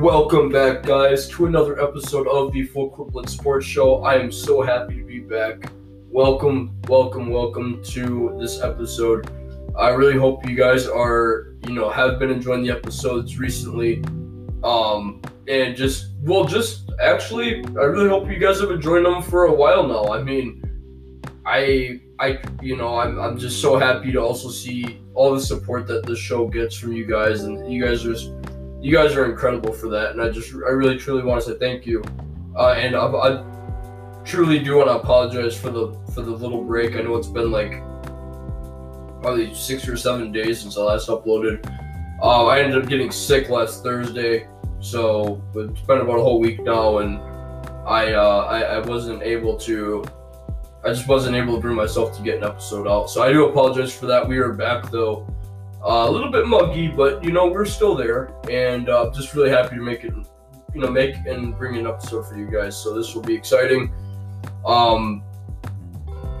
Welcome back, guys, to another episode of the Full Court Sports Show. I am so happy to be back. Welcome, welcome, welcome to this episode. I really hope you guys are, you know, have been enjoying the episodes recently. Um, and just, well, just actually, I really hope you guys have enjoyed them for a while now. I mean, I, I, you know, I'm, I'm just so happy to also see all the support that this show gets from you guys, and you guys are just you guys are incredible for that, and I just I really truly want to say thank you. Uh, and I, I truly do want to apologize for the for the little break. I know it's been like probably six or seven days since I last uploaded. Uh, I ended up getting sick last Thursday, so it's been about a whole week now, and I uh, I, I wasn't able to. I just wasn't able to bring myself to get an episode out. So I do apologize for that. We are back though. Uh, a little bit muggy, but you know we're still there, and uh, just really happy to make it, you know, make and bring an episode for you guys. So this will be exciting. Um,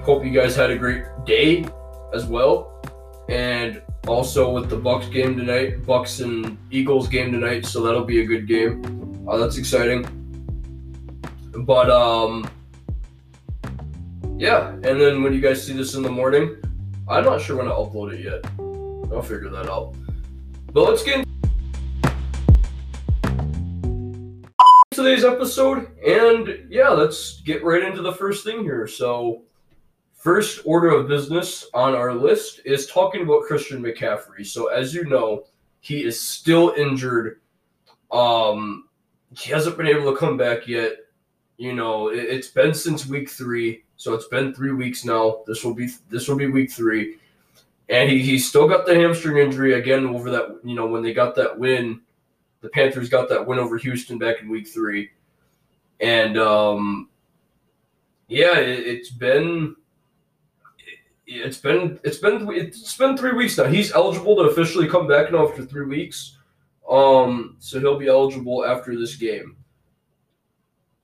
hope you guys had a great day as well, and also with the Bucs game tonight, Bucs and Eagles game tonight. So that'll be a good game. Uh, that's exciting. But um, yeah, and then when you guys see this in the morning, I'm not sure when to upload it yet. I'll figure that out. But let's get today's episode, and yeah, let's get right into the first thing here. So, first order of business on our list is talking about Christian McCaffrey. So, as you know, he is still injured. Um, he hasn't been able to come back yet. You know, it, has been since week three, so it's been three weeks now. This will be this will be week three and he, he's still got the hamstring injury again over that you know when they got that win. The panthers got that win over houston back in week three. And um yeah it, has been it's been it's been it's been three weeks now. He's eligible to officially come back now after three weeks. Um so he'll be eligible after this game.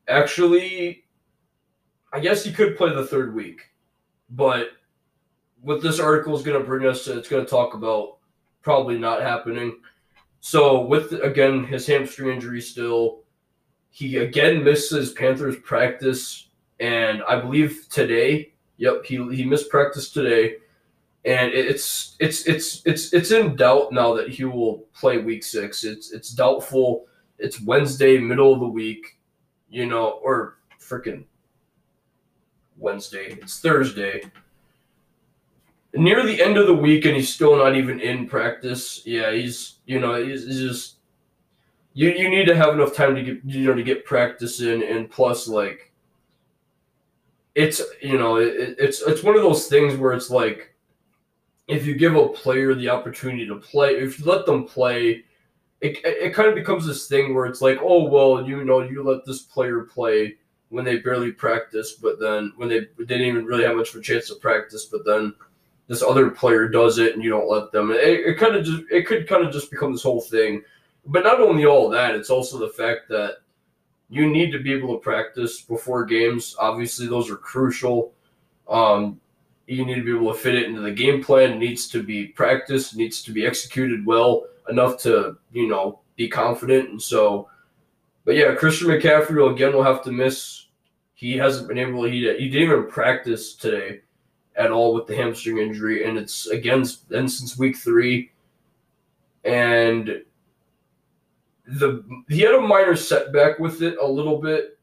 Actually i guess he could play the third week but what this article is going to bring us to, it's going to talk about probably not happening. So with again his hamstring injury still, he again misses Panthers practice, and I believe today. Yep, he he missed practice today, and it's it's it's it's it's in doubt now that he will play week six. It's it's doubtful. It's Wednesday, middle of the week, you know, or freaking Wednesday. It's Thursday near the end of the week and he's still not even in practice. Yeah, he's you know he's, he's, just you you need to have enough time to get you know to get practice in and plus like it's you know it, it's it's one of those things where it's like if you give a player the opportunity to play if you let them play it, it kind of becomes this thing where it's like oh well you know you let this player play when they barely practice but then when they, they didn't even really have much of a chance to practice but then this other player does it and you don't let them. It, it kind of just it could kind of just become this whole thing. But not only all that, it's also the fact that you need to be able to practice before games. Obviously, those are crucial. Um, you need to be able to fit it into the game plan. It needs to be practiced. Needs to be executed well enough to you know be confident. And so, but yeah, Christian McCaffrey again will have to miss. He hasn't been able. He he didn't even practice today at all with the hamstring injury, and it's against and since week three. And the he had a minor setback with it a little bit.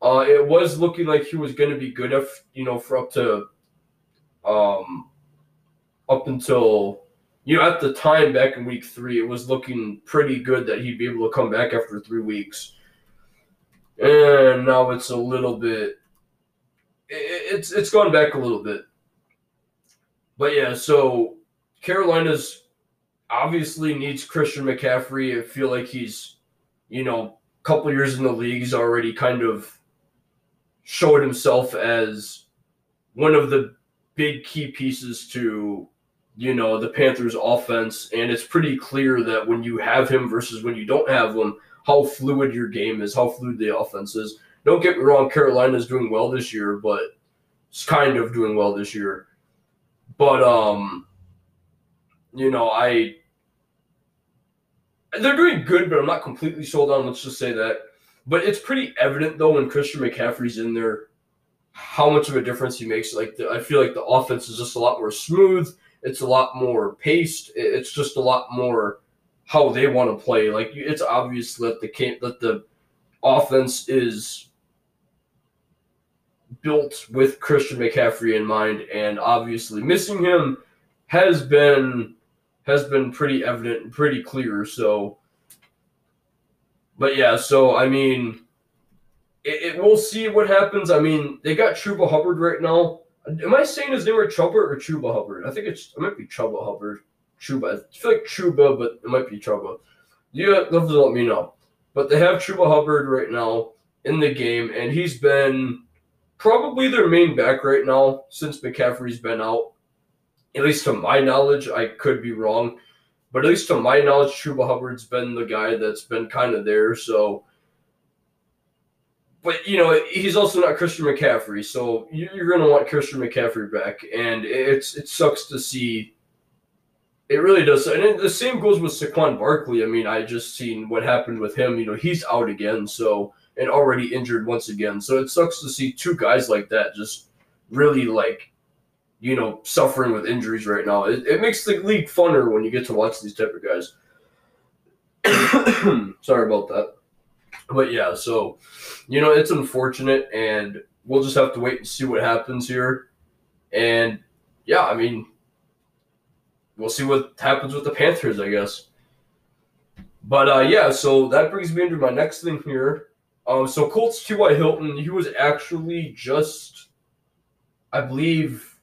Uh, it was looking like he was going to be good if you know for up to um up until you know at the time back in week three it was looking pretty good that he'd be able to come back after three weeks and now it's a little bit it's it's gone back a little bit but yeah, so Carolina's obviously needs Christian McCaffrey. I feel like he's, you know, a couple years in the league, he's already kind of showed himself as one of the big key pieces to, you know, the Panthers offense. And it's pretty clear that when you have him versus when you don't have him, how fluid your game is, how fluid the offense is. Don't get me wrong, Carolina's doing well this year, but it's kind of doing well this year. But um, you know, I they're doing good, but I'm not completely sold on. Let's just say that. But it's pretty evident though when Christian McCaffrey's in there, how much of a difference he makes. Like the, I feel like the offense is just a lot more smooth. It's a lot more paced. It's just a lot more how they want to play. Like it's obvious that the that the offense is built with Christian McCaffrey in mind, and obviously missing him has been has been pretty evident and pretty clear. So, but yeah, so I mean, it, it we'll see what happens. I mean, they got Chuba Hubbard right now. Am I saying his name or Chuba or Chuba Hubbard? I think it's it might be Chuba Hubbard. Chuba. I feel like Chuba, but it might be Chuba. You have to let me know. But they have Chuba Hubbard right now in the game, and he's been probably their main back right now since McCaffrey's been out. At least to my knowledge, I could be wrong, but at least to my knowledge, Chuba Hubbard's been the guy that's been kind of there. So, but you know, he's also not Christian McCaffrey, so you're going to want Christian McCaffrey back, and it's it sucks to see. It really does, and the same goes with Saquon Barkley. I mean, I just seen what happened with him. You know, he's out again, so and already injured once again. So it sucks to see two guys like that just really like, you know, suffering with injuries right now. It, it makes the league funner when you get to watch these type of guys. Sorry about that. But yeah, so you know, it's unfortunate and we'll just have to wait and see what happens here. And yeah, I mean, we'll see what happens with the Panthers, I guess. But uh, yeah, so that brings me into my next thing here. Um, so Colts T.Y. Hilton, he was actually just, I believe,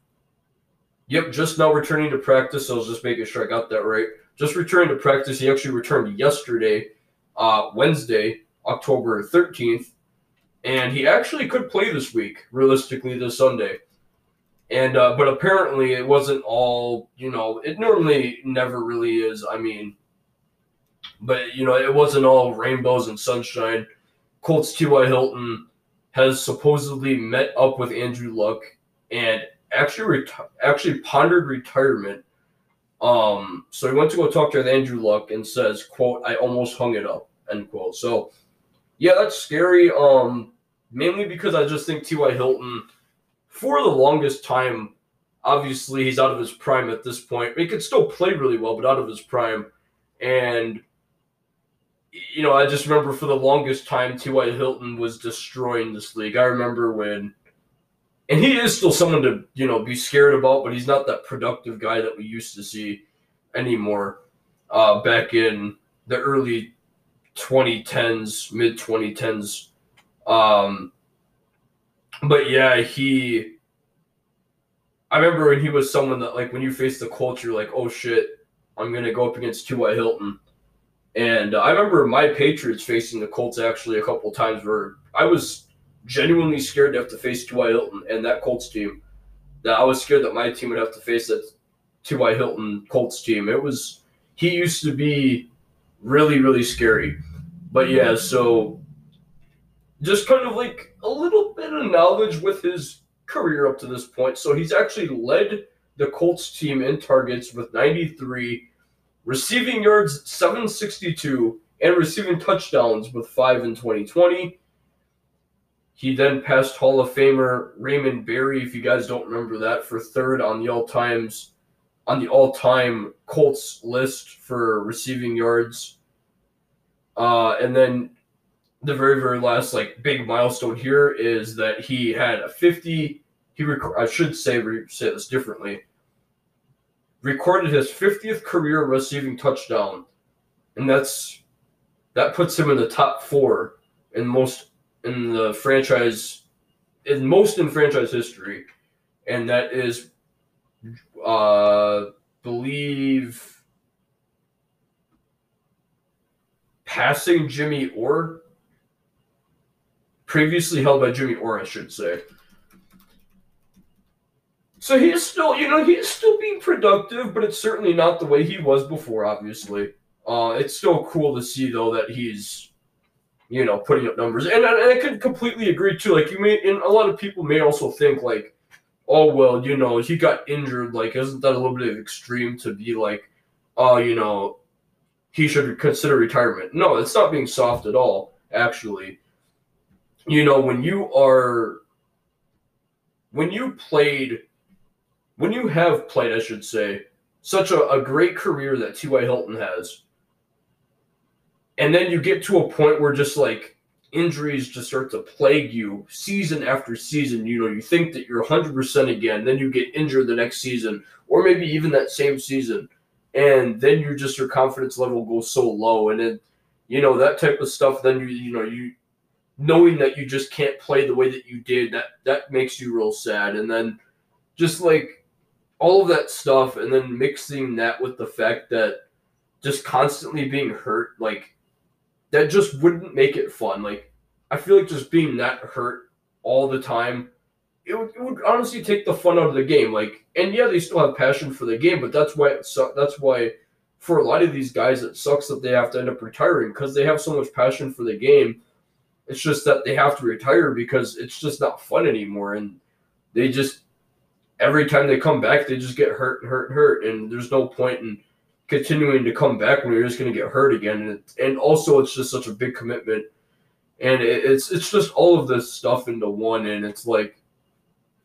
yep, just now returning to practice. I was just making sure I got that right. Just returning to practice. He actually returned yesterday, uh, Wednesday, October 13th. And he actually could play this week, realistically, this Sunday. And, uh, but apparently it wasn't all, you know, it normally never really is. I mean, but, you know, it wasn't all rainbows and sunshine Colts T.Y. Hilton has supposedly met up with Andrew Luck and actually reti- actually pondered retirement. Um, so he went to go talk to Andrew Luck and says, "quote I almost hung it up." End quote. So, yeah, that's scary. Um, mainly because I just think T.Y. Hilton, for the longest time, obviously he's out of his prime at this point. He could still play really well, but out of his prime, and you know, I just remember for the longest time, T.Y. Hilton was destroying this league. I remember when, and he is still someone to, you know, be scared about, but he's not that productive guy that we used to see anymore uh, back in the early 2010s, mid 2010s. Um, but yeah, he, I remember when he was someone that, like, when you face the culture, like, oh shit, I'm going to go up against T.Y. Hilton and I remember my Patriots facing the Colts actually a couple times where I was genuinely scared to have to face T.Y. Hilton and that Colts team. That I was scared that my team would have to face that T.Y. Hilton Colts team. It was he used to be really really scary. But yeah, so just kind of like a little bit of knowledge with his career up to this point. So he's actually led the Colts team in targets with 93 receiving yards 762 and receiving touchdowns with 5 in 2020. He then passed Hall of Famer Raymond Berry, if you guys don't remember that, for third on the all times on the all-time Colts list for receiving yards. Uh, and then the very very last like big milestone here is that he had a 50 he rec- I should say say this differently recorded his 50th career receiving touchdown, and that's that puts him in the top four in most in the franchise in most in franchise history, and that is, uh, believe passing Jimmy Orr, previously held by Jimmy Orr, I should say. So he's still, you know, he's still being productive, but it's certainly not the way he was before. Obviously, uh, it's still cool to see though that he's, you know, putting up numbers, and, and I could completely agree too. Like you may, and a lot of people may also think like, oh well, you know, he got injured. Like, isn't that a little bit of extreme to be like, oh, you know, he should consider retirement. No, it's not being soft at all, actually. You know, when you are when you played when you have played, I should say, such a, a great career that T.Y. Hilton has, and then you get to a point where just like injuries just start to plague you season after season. You know, you think that you're 100% again, then you get injured the next season, or maybe even that same season. And then you just, your confidence level goes so low. And then, you know, that type of stuff, then you, you know, you, knowing that you just can't play the way that you did, that, that makes you real sad. And then just like all of that stuff, and then mixing that with the fact that just constantly being hurt, like, that just wouldn't make it fun. Like I feel like just being that hurt all the time, it would, it would honestly take the fun out of the game. Like, and yeah, they still have passion for the game, but that's why it su- that's why for a lot of these guys it sucks that they have to end up retiring because they have so much passion for the game. It's just that they have to retire because it's just not fun anymore, and they just every time they come back they just get hurt and hurt and hurt, and there's no point in continuing to come back when you're just going to get hurt again. And, it, and also, it's just such a big commitment. And it, it's it's just all of this stuff into one. And it's like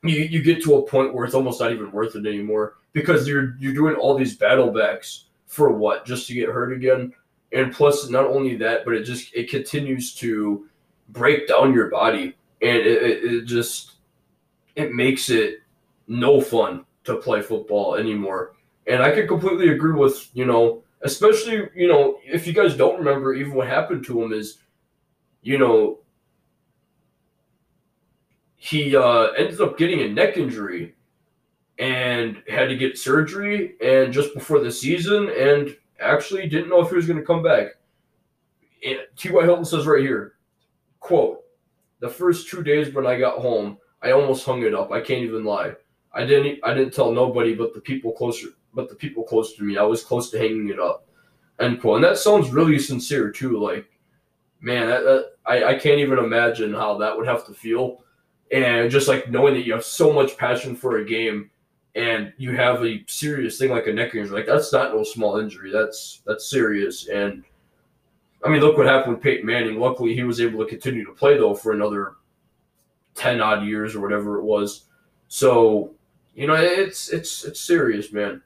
you, you get to a point where it's almost not even worth it anymore because you're you're doing all these battle backs for what just to get hurt again. And plus, not only that, but it just it continues to break down your body, and it, it, it just it makes it no fun to play football anymore and I can completely agree with, you know, especially, you know, if you guys don't remember even what happened to him is, you know, he uh, ended up getting a neck injury and had to get surgery and just before the season and actually didn't know if he was going to come back. T.Y. Hilton says right here, quote, the first two days when I got home, I almost hung it up. I can't even lie. I didn't I didn't tell nobody but the people closer but the people close to me. I was close to hanging it up. End quote. And that sounds really sincere too. Like, man, that, that, I, I can't even imagine how that would have to feel. And just like knowing that you have so much passion for a game and you have a serious thing like a neck injury, like that's not no small injury. That's that's serious. And I mean, look what happened with Peyton Manning. Luckily, he was able to continue to play though for another ten odd years or whatever it was. So you know, it's it's it's serious, man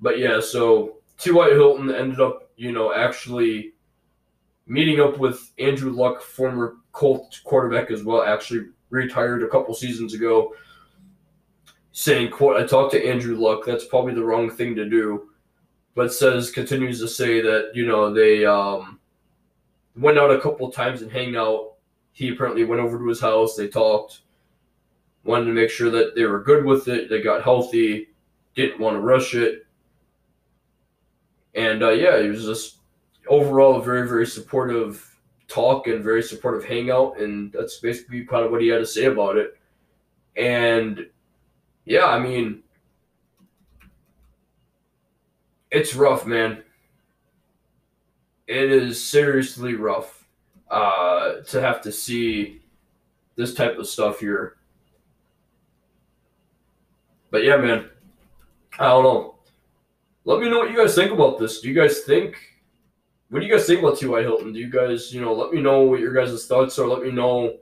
but yeah, so T.Y. Hilton ended up, you know, actually meeting up with Andrew Luck, former Colt quarterback as well, actually retired a couple seasons ago, saying, quote, I talked to Andrew Luck, that's probably the wrong thing to do. But says continues to say that, you know, they um, went out a couple times and hang out. He apparently went over to his house, they talked, wanted to make sure that they were good with it, they got healthy, didn't want to rush it and uh, yeah, it was just overall a very, very supportive talk and very supportive hangout. And that's basically kind of what he had to say about it. And yeah, I mean, it's rough, man. It is seriously rough uh, to have to see this type of stuff here. But yeah, man, I don't know let me know what you guys think about this. Do you guys think? What do you guys think about T.Y. Hilton? Do you guys, you know, let me know what your guys' thoughts are. Let me know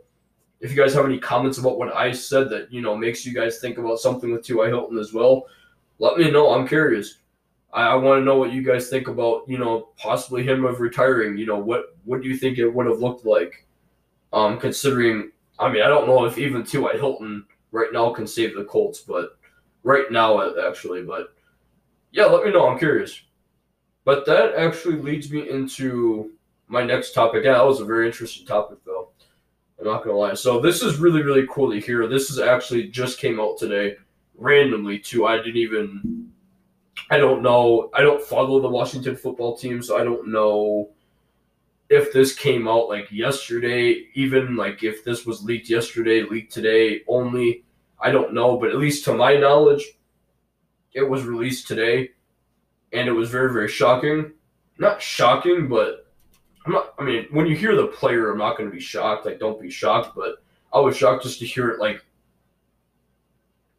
if you guys have any comments about what I said that, you know, makes you guys think about something with T.Y. Hilton as well. Let me know. I'm curious. I, I want to know what you guys think about, you know, possibly him of retiring. You know, what what do you think it would have looked like? Um, considering, I mean, I don't know if even T.Y. Hilton right now can save the Colts, but right now, uh, actually, but yeah, let me know. I'm curious. But that actually leads me into my next topic. Yeah, that was a very interesting topic, though. I'm not gonna lie. So this is really, really cool to hear. This is actually just came out today, randomly too. I didn't even. I don't know. I don't follow the Washington football team, so I don't know if this came out like yesterday. Even like if this was leaked yesterday, leaked today only. I don't know, but at least to my knowledge, it was released today, and it was very very shocking. Not shocking, but I'm not. I mean, when you hear the player, I'm not going to be shocked. Like, don't be shocked. But I was shocked just to hear it like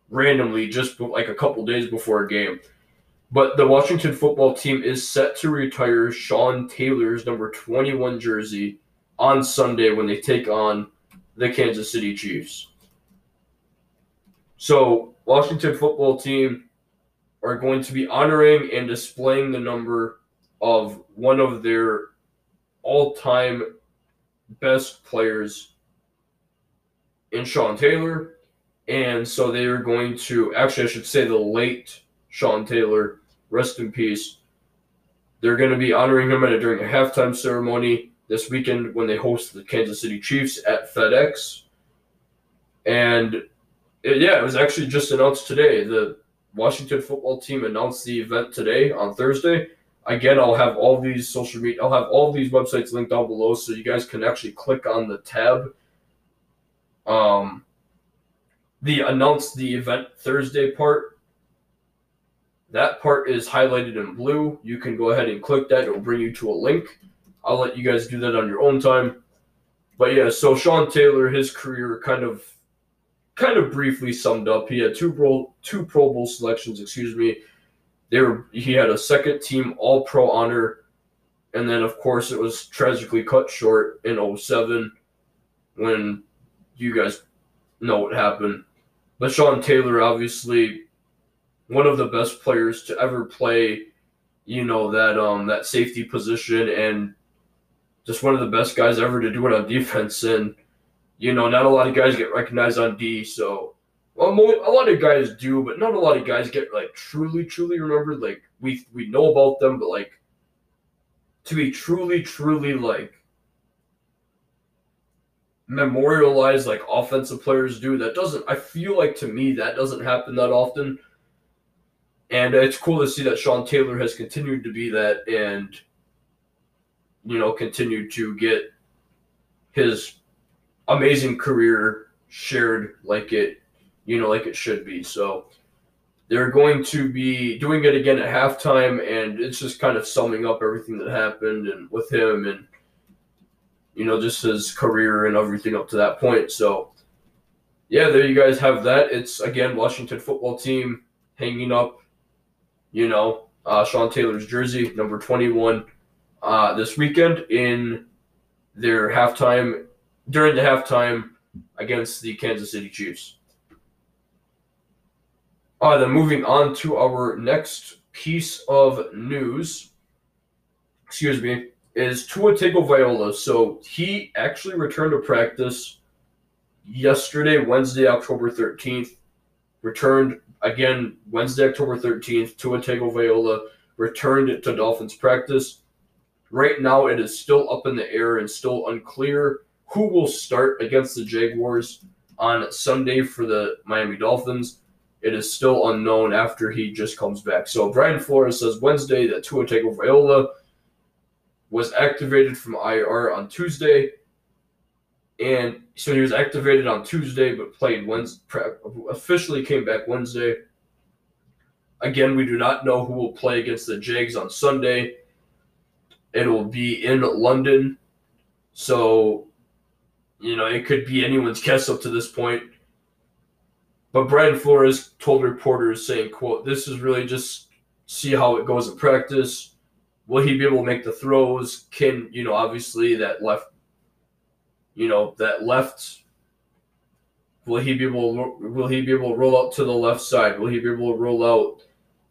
randomly, just like a couple days before a game. But the Washington football team is set to retire Sean Taylor's number 21 jersey on Sunday when they take on the Kansas City Chiefs. So, Washington football team are going to be honoring and displaying the number of one of their all-time best players in Sean Taylor. And so they are going to actually I should say the late Sean Taylor, rest in peace. They're going to be honoring him at during a halftime ceremony this weekend when they host the Kansas City Chiefs at FedEx. And yeah, it was actually just announced today. The Washington football team announced the event today on Thursday. Again, I'll have all these social media, I'll have all these websites linked down below so you guys can actually click on the tab. Um, the announce the event Thursday part. That part is highlighted in blue. You can go ahead and click that. It'll bring you to a link. I'll let you guys do that on your own time. But yeah, so Sean Taylor, his career kind of kind of briefly summed up. He had two Pro two Pro Bowl selections, excuse me. They were he had a second team All Pro honor, and then of course it was tragically cut short in 07 when you guys know what happened. But Sean Taylor, obviously, one of the best players to ever play, you know that um that safety position, and just one of the best guys ever to do it on defense. And you know, not a lot of guys get recognized on D. So, well, a lot of guys do, but not a lot of guys get like truly, truly remembered. Like we we know about them, but like to be truly, truly like memorialized like offensive players do. That doesn't. I feel like to me that doesn't happen that often. And it's cool to see that Sean Taylor has continued to be that, and you know, continued to get his amazing career shared like it, you know, like it should be. So they're going to be doing it again at halftime, and it's just kind of summing up everything that happened and with him and you know just his career and everything up to that point. So yeah, there you guys have that. It's again Washington football team hanging up, you know, uh, Sean Taylor's jersey, number twenty one, uh, this weekend in their halftime during the halftime against the Kansas City Chiefs. Uh, then moving on to our next piece of news, excuse me, is Tua Tagovailoa. So he actually returned to practice yesterday, Wednesday, October 13th. Returned again Wednesday, October 13th. Tua Tagovailoa returned to Dolphins practice. Right now, it is still up in the air and still unclear who will start against the Jaguars on Sunday for the Miami Dolphins. It is still unknown after he just comes back. So Brian Flores says Wednesday that Tua Tagovailoa was activated from IR on Tuesday, and so he was activated on Tuesday but played Wednesday. Officially came back Wednesday. Again, we do not know who will play against the Jags on Sunday. It will be in London, so you know, it could be anyone's guess up to this point. But Brian Flores told reporters saying, quote, this is really just see how it goes in practice. Will he be able to make the throws? Can, you know, obviously that left, you know, that left will he be able will he be able to roll out to the left side? Will he be able to roll out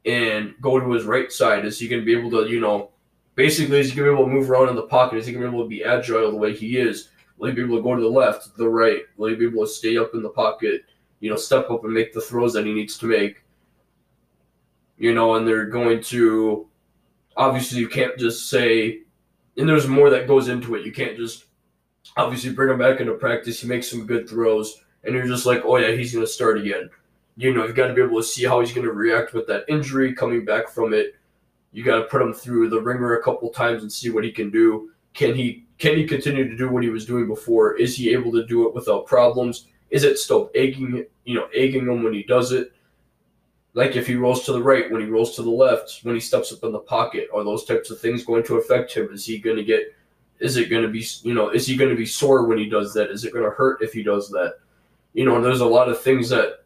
and go to his right side? Is he going to be able to, you know, basically is he going to be able to move around in the pocket? Is he going to be able to be agile the way he is? Be able to go to the left, the right? Will he be able to stay up in the pocket? You know, step up and make the throws that he needs to make. You know, and they're going to obviously you can't just say, and there's more that goes into it. You can't just obviously bring him back into practice. He makes some good throws, and you're just like, oh yeah, he's going to start again. You know, you've got to be able to see how he's going to react with that injury coming back from it. You got to put him through the ringer a couple times and see what he can do. Can he can he continue to do what he was doing before? Is he able to do it without problems? Is it still egging, you know, egging him when he does it? Like if he rolls to the right, when he rolls to the left, when he steps up in the pocket, are those types of things going to affect him? Is he going to get? Is it going to be, you know, is he going to be sore when he does that? Is it going to hurt if he does that? You know, there's a lot of things that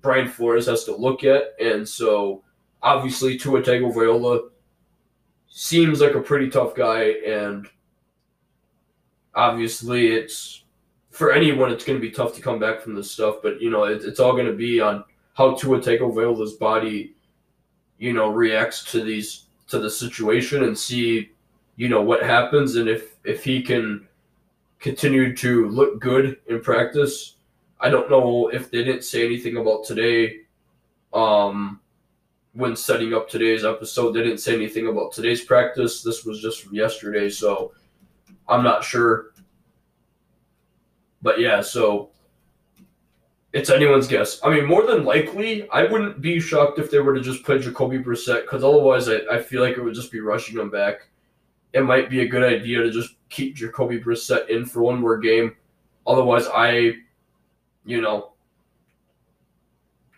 Brian Flores has to look at, and so obviously Tua Tagovailoa seems like a pretty tough guy, and obviously it's for anyone it's going to be tough to come back from this stuff. But you know, it, it's all going to be on how Tua Tagovailoa's body, you know, reacts to these to the situation and see, you know, what happens and if if he can continue to look good in practice. I don't know if they didn't say anything about today. Um, when setting up today's episode, they didn't say anything about today's practice. This was just from yesterday, so I'm not sure. But yeah, so it's anyone's guess. I mean, more than likely, I wouldn't be shocked if they were to just play Jacoby Brissett because otherwise, I, I feel like it would just be rushing him back. It might be a good idea to just keep Jacoby Brissett in for one more game. Otherwise, I, you know,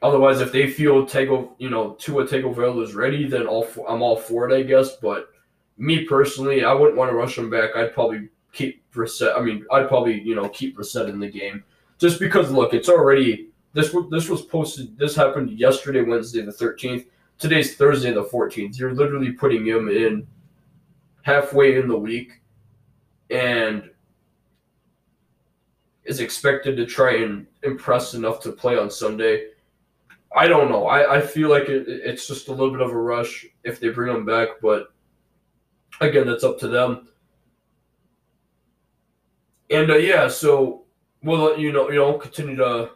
otherwise if they feel Tego, you know, Tua Tagovailoa is ready, then all for, I'm all for it, I guess. But me personally, I wouldn't want to rush him back. I'd probably keep Brissett. I mean, I'd probably you know keep Brissett in the game just because look, it's already this this was posted. This happened yesterday, Wednesday the thirteenth. Today's Thursday the fourteenth. You're literally putting him in halfway in the week, and is expected to try and impress enough to play on Sunday. I don't know. I, I feel like it, it's just a little bit of a rush if they bring him back, but again, that's up to them. And uh, yeah, so we'll let you know. You know, continue to.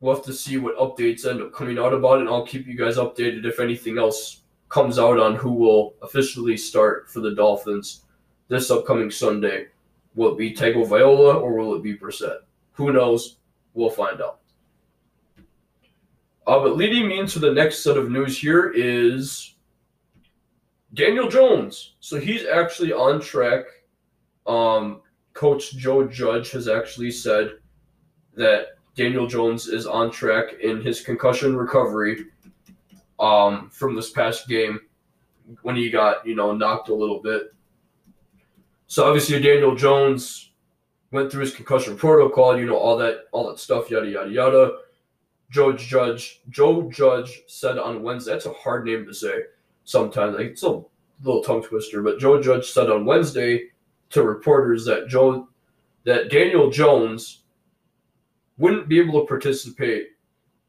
We'll have to see what updates end up coming out about it. And I'll keep you guys updated if anything else comes out on who will officially start for the Dolphins this upcoming Sunday. Will it be Tagovailoa or will it be Brissett? Who knows? We'll find out. Uh, but leading me into the next set of news here is Daniel Jones. So he's actually on track. Um, Coach Joe Judge has actually said that Daniel Jones is on track in his concussion recovery um, from this past game when he got, you know, knocked a little bit. So obviously Daniel Jones went through his concussion protocol, you know, all that all that stuff, yada yada yada. Joe Judge Joe Judge said on Wednesday, that's a hard name to say sometimes. Like it's a little tongue twister, but Joe Judge said on Wednesday to reporters that Joe that Daniel Jones wouldn't be able to participate,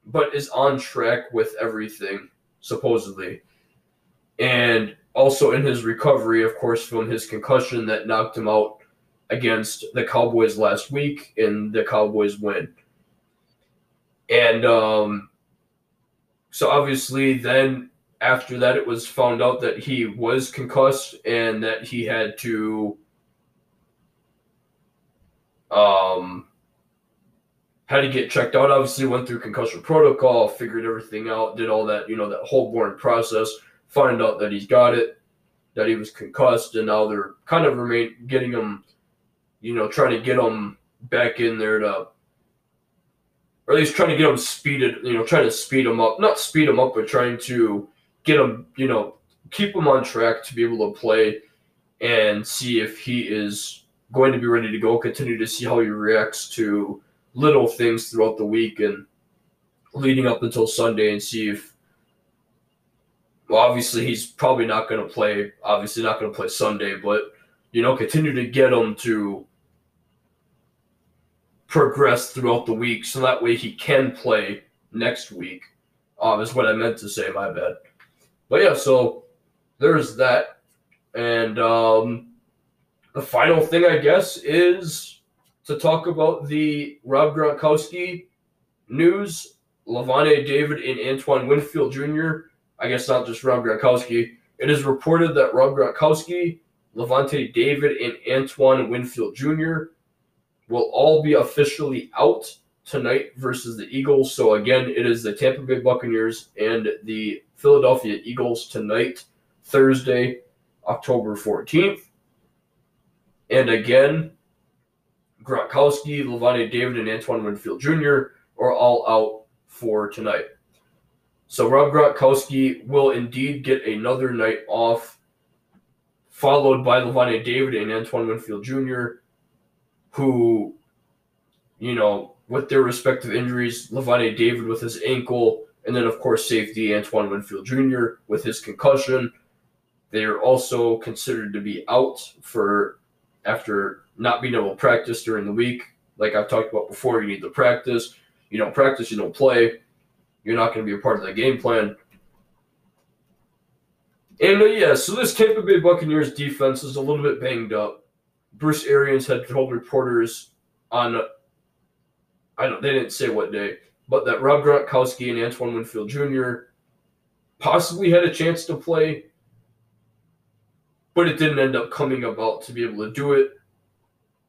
but is on track with everything, supposedly. And also in his recovery, of course, from his concussion that knocked him out against the Cowboys last week in the Cowboys win. And um, so obviously then after that it was found out that he was concussed and that he had to um, had to get checked out. Obviously, went through concussion protocol, figured everything out, did all that, you know, that whole boring process. Find out that he's got it, that he was concussed, and now they're kind of remain getting him, you know, trying to get him back in there to, or at least trying to get him speeded, you know, trying to speed him up, not speed him up, but trying to get him, you know, keep him on track to be able to play and see if he is going to be ready to go. Continue to see how he reacts to little things throughout the week and leading up until Sunday and see if. Well, obviously he's probably not going to play. Obviously not going to play Sunday, but you know, continue to get him to progress throughout the week, so that way he can play next week. Um, is what I meant to say. My bad. But yeah, so there's that, and um, the final thing, I guess, is to talk about the Rob Gronkowski news. Lavonte David and Antoine Winfield Jr. I guess not just Rob Gronkowski. It is reported that Rob Gronkowski, Lavonte David, and Antoine Winfield Jr. will all be officially out tonight versus the Eagles. So again, it is the Tampa Bay Buccaneers and the Philadelphia Eagles tonight, Thursday, October 14th. And again, Gronkowski, Lavonte David, and Antoine Winfield Jr. are all out for tonight. So Rob Gronkowski will indeed get another night off, followed by Lavonte David and Antoine Winfield Jr., who, you know, with their respective injuries, Lavonte David with his ankle, And then, of course, safety Antoine Winfield Jr. with his concussion. They are also considered to be out for after not being able to practice during the week. Like I've talked about before, you need to practice. You don't practice, you don't play. You're not going to be a part of that game plan. And uh, yeah, so this Tampa Bay Buccaneers defense is a little bit banged up. Bruce Arians had told reporters on, I don't, they didn't say what day, but that Rob Gronkowski and Antoine Winfield Jr. possibly had a chance to play, but it didn't end up coming about to be able to do it.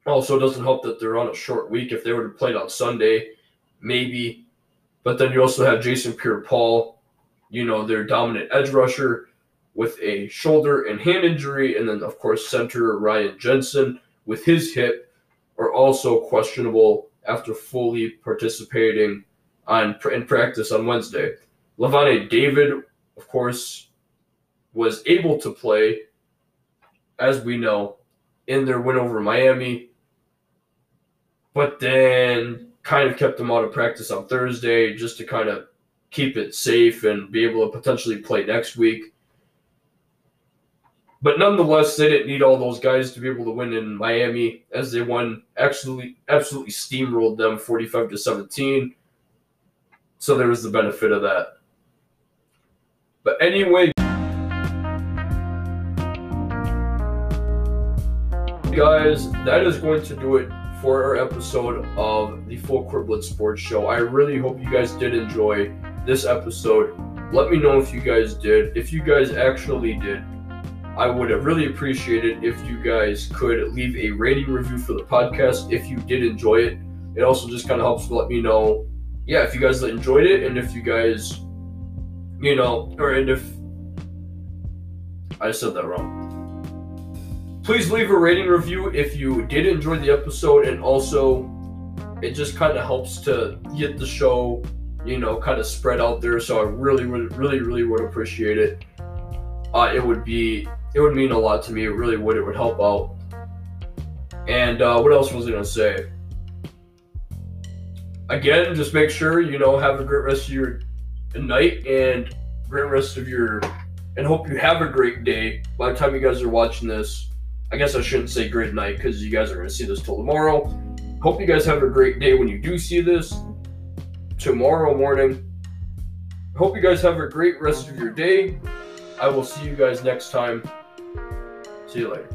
Also, it doesn't help that they're on a short week. If they would have played on Sunday, maybe. But then you also have Jason Pierre Paul, you know, their dominant edge rusher with a shoulder and hand injury. And then, of course, center Ryan Jensen with his hip are also questionable after fully participating on in practice on Wednesday. Lavonte David, of course, was able to play, as we know, in their win over Miami, but then kind of kept him out of practice on Thursday just to kind of keep it safe and be able to potentially play next week. But nonetheless, they didn't need all those guys to be able to win in Miami as they won absolutely absolutely steamrolled them 45 to 17. So there was the benefit of that. But anyway, guys, that is going to do it for our episode of the Full Court Blitz Sports Show. I really hope you guys did enjoy this episode. Let me know if you guys did. If you guys actually did, I would have really appreciated if you guys could leave a rating review for the podcast if you did enjoy it. It also just kind of helps let me know, yeah, if you guys enjoyed it and if you guys, you know, or and if I said that wrong. Please leave a rating review if you did enjoy the episode, and also it just kind of helps to get the show, you know, kind of spread out there. So I really, really, really, really would appreciate it. Uh, it would be, it would mean a lot to me. It really would. It would help out. And uh, what else was I gonna say? Again, just make sure you know have a great rest of your night and great rest of your, and hope you have a great day. By the time you guys are watching this, I guess I shouldn't say great night because you guys are to see this till tomorrow. Hope you guys have a great day when you do see this tomorrow morning. Hope you guys have a great rest of your day. I will see you guys next time. See later.